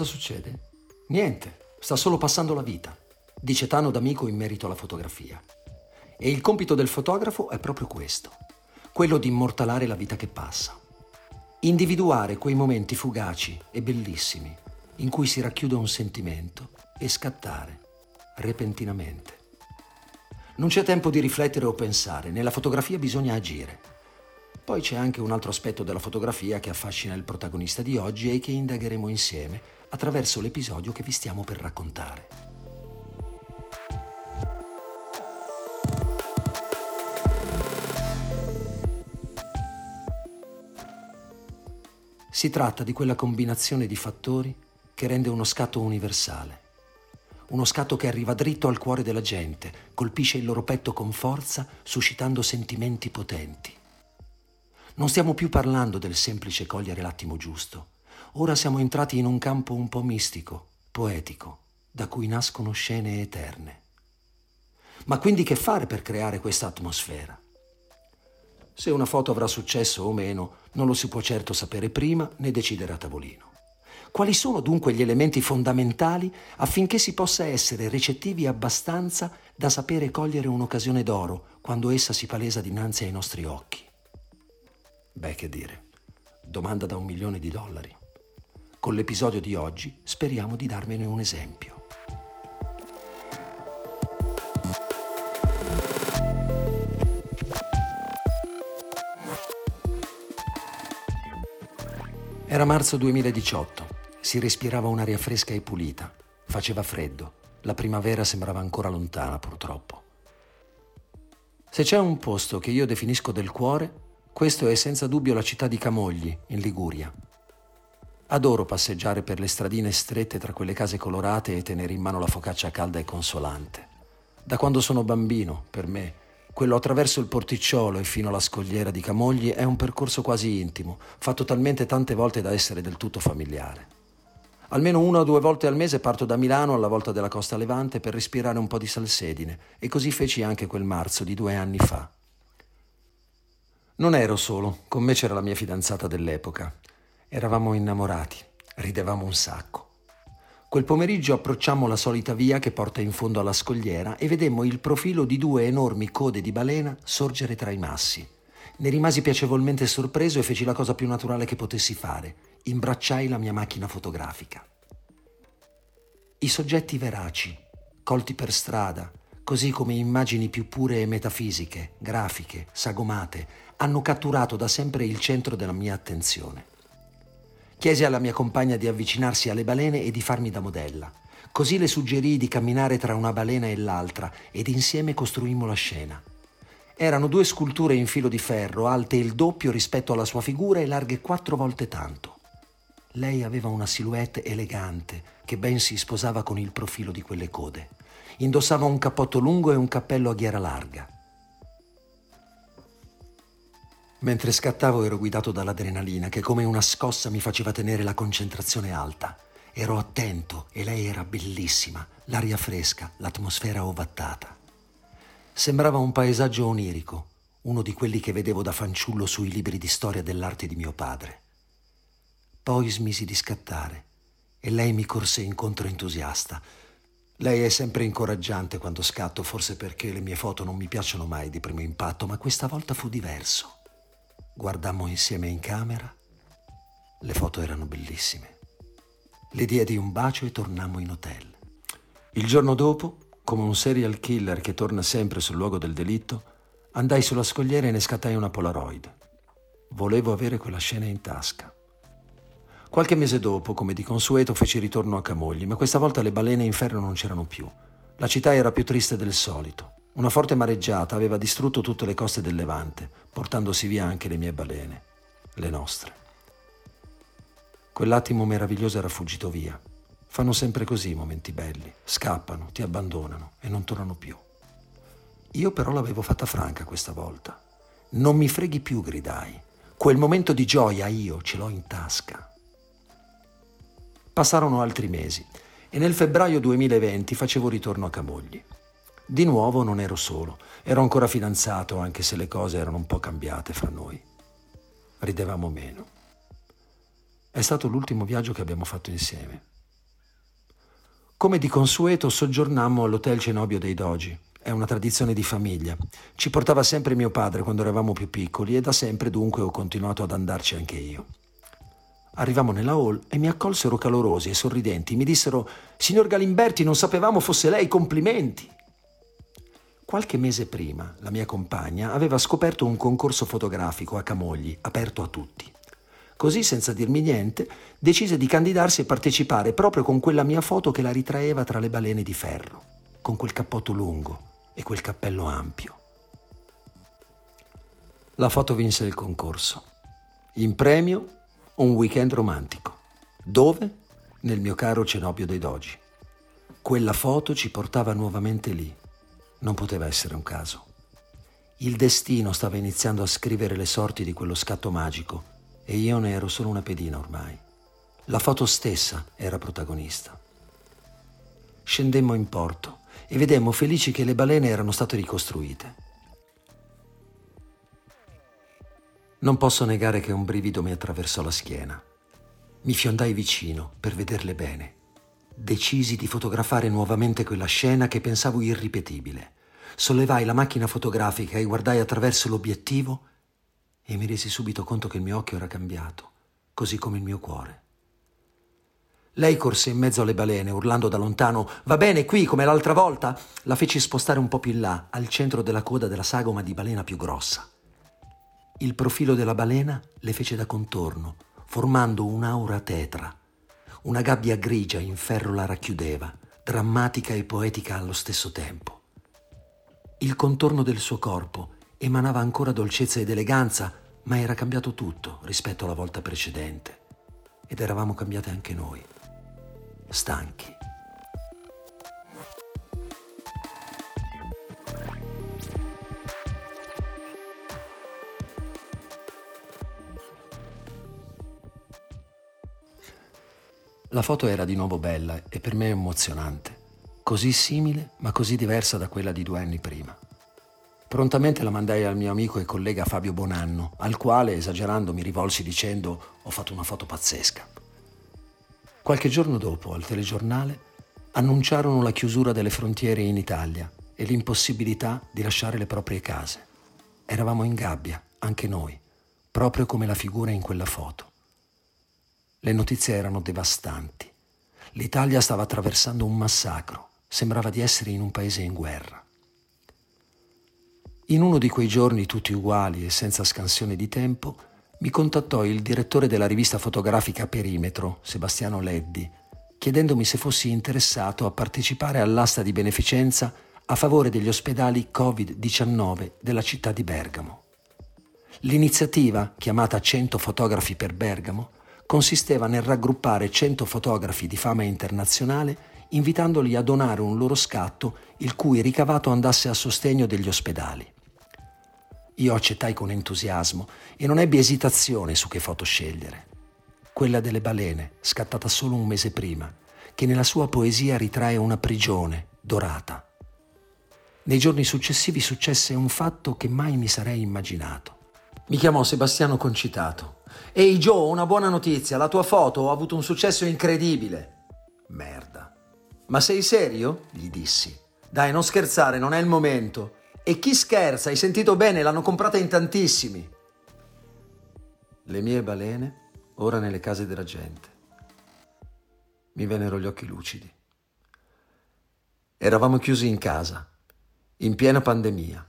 Cosa succede? Niente, sta solo passando la vita, dice Tano d'amico in merito alla fotografia. E il compito del fotografo è proprio questo, quello di immortalare la vita che passa. Individuare quei momenti fugaci e bellissimi in cui si racchiude un sentimento e scattare, repentinamente. Non c'è tempo di riflettere o pensare, nella fotografia bisogna agire. Poi c'è anche un altro aspetto della fotografia che affascina il protagonista di oggi e che indagheremo insieme attraverso l'episodio che vi stiamo per raccontare. Si tratta di quella combinazione di fattori che rende uno scatto universale. Uno scatto che arriva dritto al cuore della gente, colpisce il loro petto con forza, suscitando sentimenti potenti. Non stiamo più parlando del semplice cogliere l'attimo giusto. Ora siamo entrati in un campo un po' mistico, poetico, da cui nascono scene eterne. Ma quindi che fare per creare questa atmosfera? Se una foto avrà successo o meno non lo si può certo sapere prima né decidere a tavolino. Quali sono dunque gli elementi fondamentali affinché si possa essere recettivi abbastanza da sapere cogliere un'occasione d'oro quando essa si palesa dinanzi ai nostri occhi? Beh, che dire, domanda da un milione di dollari. Con l'episodio di oggi speriamo di darvene un esempio. Era marzo 2018, si respirava un'aria fresca e pulita, faceva freddo, la primavera sembrava ancora lontana purtroppo. Se c'è un posto che io definisco del cuore, questo è senza dubbio la città di Camogli, in Liguria. Adoro passeggiare per le stradine strette tra quelle case colorate e tenere in mano la focaccia calda e consolante. Da quando sono bambino, per me, quello attraverso il porticciolo e fino alla scogliera di Camogli è un percorso quasi intimo, fatto talmente tante volte da essere del tutto familiare. Almeno una o due volte al mese parto da Milano alla volta della costa levante per respirare un po' di salsedine e così feci anche quel marzo di due anni fa. Non ero solo, con me c'era la mia fidanzata dell'epoca. Eravamo innamorati, ridevamo un sacco. Quel pomeriggio approcciammo la solita via che porta in fondo alla scogliera e vedemmo il profilo di due enormi code di balena sorgere tra i massi. Ne rimasi piacevolmente sorpreso e feci la cosa più naturale che potessi fare. Imbracciai la mia macchina fotografica. I soggetti veraci, colti per strada, così come immagini più pure e metafisiche, grafiche, sagomate, hanno catturato da sempre il centro della mia attenzione. Chiesi alla mia compagna di avvicinarsi alle balene e di farmi da modella. Così le suggerii di camminare tra una balena e l'altra ed insieme costruimmo la scena. Erano due sculture in filo di ferro, alte il doppio rispetto alla sua figura e larghe quattro volte tanto. Lei aveva una silhouette elegante che ben si sposava con il profilo di quelle code. Indossava un cappotto lungo e un cappello a ghiera larga. Mentre scattavo ero guidato dall'adrenalina che come una scossa mi faceva tenere la concentrazione alta. Ero attento e lei era bellissima, l'aria fresca, l'atmosfera ovattata. Sembrava un paesaggio onirico, uno di quelli che vedevo da fanciullo sui libri di storia dell'arte di mio padre. Poi smisi di scattare e lei mi corse incontro entusiasta. Lei è sempre incoraggiante quando scatto, forse perché le mie foto non mi piacciono mai di primo impatto, ma questa volta fu diverso. Guardammo insieme in camera. Le foto erano bellissime. Le diedi un bacio e tornammo in hotel. Il giorno dopo, come un serial killer che torna sempre sul luogo del delitto, andai sulla scogliera e ne scattai una Polaroid. Volevo avere quella scena in tasca. Qualche mese dopo, come di consueto, feci ritorno a Camogli, ma questa volta le balene in ferro non c'erano più. La città era più triste del solito. Una forte mareggiata aveva distrutto tutte le coste del Levante, portandosi via anche le mie balene, le nostre. Quell'attimo meraviglioso era fuggito via. Fanno sempre così i momenti belli, scappano, ti abbandonano e non tornano più. Io però l'avevo fatta franca questa volta. Non mi freghi più, gridai. Quel momento di gioia io ce l'ho in tasca. Passarono altri mesi e nel febbraio 2020 facevo ritorno a Camogli. Di nuovo non ero solo, ero ancora fidanzato anche se le cose erano un po' cambiate fra noi. Ridevamo meno. È stato l'ultimo viaggio che abbiamo fatto insieme. Come di consueto soggiornammo all'Hotel Cenobio dei Dogi. È una tradizione di famiglia. Ci portava sempre mio padre quando eravamo più piccoli e da sempre dunque ho continuato ad andarci anche io. Arrivammo nella hall e mi accolsero calorosi e sorridenti. Mi dissero: Signor Galimberti, non sapevamo fosse lei, complimenti. Qualche mese prima, la mia compagna aveva scoperto un concorso fotografico a Camogli, aperto a tutti. Così, senza dirmi niente, decise di candidarsi e partecipare proprio con quella mia foto che la ritraeva tra le balene di ferro, con quel cappotto lungo e quel cappello ampio. La foto vinse il concorso. In premio un weekend romantico. Dove? Nel mio caro Cenobio dei Dogi. Quella foto ci portava nuovamente lì. Non poteva essere un caso. Il destino stava iniziando a scrivere le sorti di quello scatto magico e io ne ero solo una pedina ormai. La foto stessa era protagonista. Scendemmo in porto e vedemmo felici che le balene erano state ricostruite. Non posso negare che un brivido mi attraversò la schiena. Mi fiondai vicino per vederle bene. Decisi di fotografare nuovamente quella scena che pensavo irripetibile. Sollevai la macchina fotografica e guardai attraverso l'obiettivo e mi resi subito conto che il mio occhio era cambiato, così come il mio cuore. Lei corse in mezzo alle balene, urlando da lontano Va bene, qui, come l'altra volta. La feci spostare un po' più in là, al centro della coda della sagoma di balena più grossa. Il profilo della balena le fece da contorno, formando un'aura tetra. Una gabbia grigia in ferro la racchiudeva, drammatica e poetica allo stesso tempo. Il contorno del suo corpo emanava ancora dolcezza ed eleganza, ma era cambiato tutto rispetto alla volta precedente. Ed eravamo cambiate anche noi, stanchi. La foto era di nuovo bella e per me emozionante, così simile ma così diversa da quella di due anni prima. Prontamente la mandai al mio amico e collega Fabio Bonanno, al quale, esagerando, mi rivolsi dicendo ho fatto una foto pazzesca. Qualche giorno dopo, al telegiornale, annunciarono la chiusura delle frontiere in Italia e l'impossibilità di lasciare le proprie case. Eravamo in gabbia, anche noi, proprio come la figura in quella foto. Le notizie erano devastanti. L'Italia stava attraversando un massacro, sembrava di essere in un paese in guerra. In uno di quei giorni tutti uguali e senza scansione di tempo, mi contattò il direttore della rivista fotografica Perimetro, Sebastiano Leddi, chiedendomi se fossi interessato a partecipare all'asta di beneficenza a favore degli ospedali Covid-19 della città di Bergamo. L'iniziativa, chiamata 100 fotografi per Bergamo, consisteva nel raggruppare 100 fotografi di fama internazionale invitandoli a donare un loro scatto il cui ricavato andasse a sostegno degli ospedali. Io accettai con entusiasmo e non ebbi esitazione su che foto scegliere. Quella delle balene, scattata solo un mese prima, che nella sua poesia ritrae una prigione dorata. Nei giorni successivi successe un fatto che mai mi sarei immaginato. Mi chiamò Sebastiano Concitato. Ehi Joe, una buona notizia, la tua foto ha avuto un successo incredibile. Merda. Ma sei serio? gli dissi. Dai, non scherzare, non è il momento. E chi scherza? Hai sentito bene? L'hanno comprata in tantissimi. Le mie balene, ora nelle case della gente. Mi vennero gli occhi lucidi. Eravamo chiusi in casa, in piena pandemia,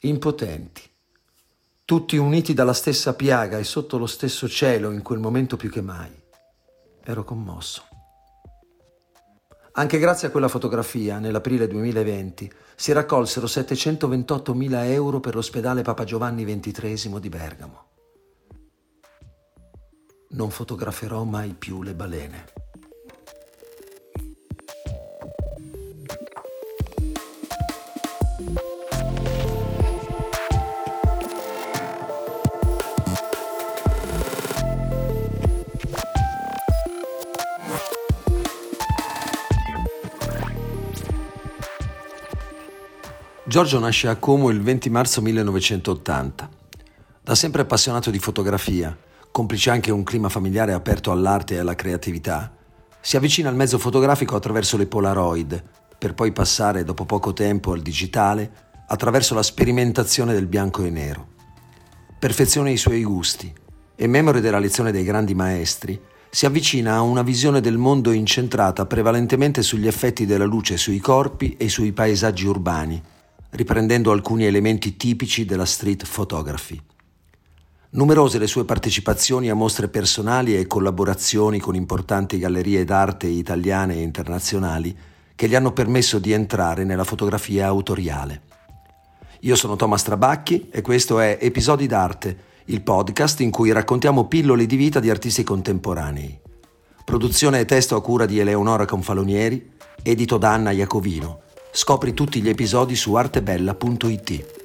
impotenti, tutti uniti dalla stessa piaga e sotto lo stesso cielo in quel momento più che mai. Ero commosso. Anche grazie a quella fotografia, nell'aprile 2020, si raccolsero 728.000 euro per l'ospedale Papa Giovanni XXIII di Bergamo. Non fotograferò mai più le balene. Giorgio nasce a Como il 20 marzo 1980. Da sempre appassionato di fotografia, complice anche un clima familiare aperto all'arte e alla creatività, Si avvicina al mezzo fotografico attraverso le Polaroid, per poi passare dopo poco tempo al digitale attraverso la sperimentazione del bianco e nero. Perfeziona i suoi gusti e, memore della lezione dei grandi maestri, si avvicina a una visione del mondo incentrata prevalentemente sugli effetti della luce sui corpi e sui paesaggi urbani, riprendendo alcuni elementi tipici della street photography. Numerose le sue partecipazioni a mostre personali e collaborazioni con importanti gallerie d'arte italiane e internazionali che gli hanno permesso di entrare nella fotografia autoriale. Io sono Thomas Trabacchi e questo è Episodi d'arte, il podcast in cui raccontiamo pillole di vita di artisti contemporanei. Produzione e testo a cura di Eleonora Confalonieri, edito da Anna Iacovino. Scopri tutti gli episodi su artebella.it.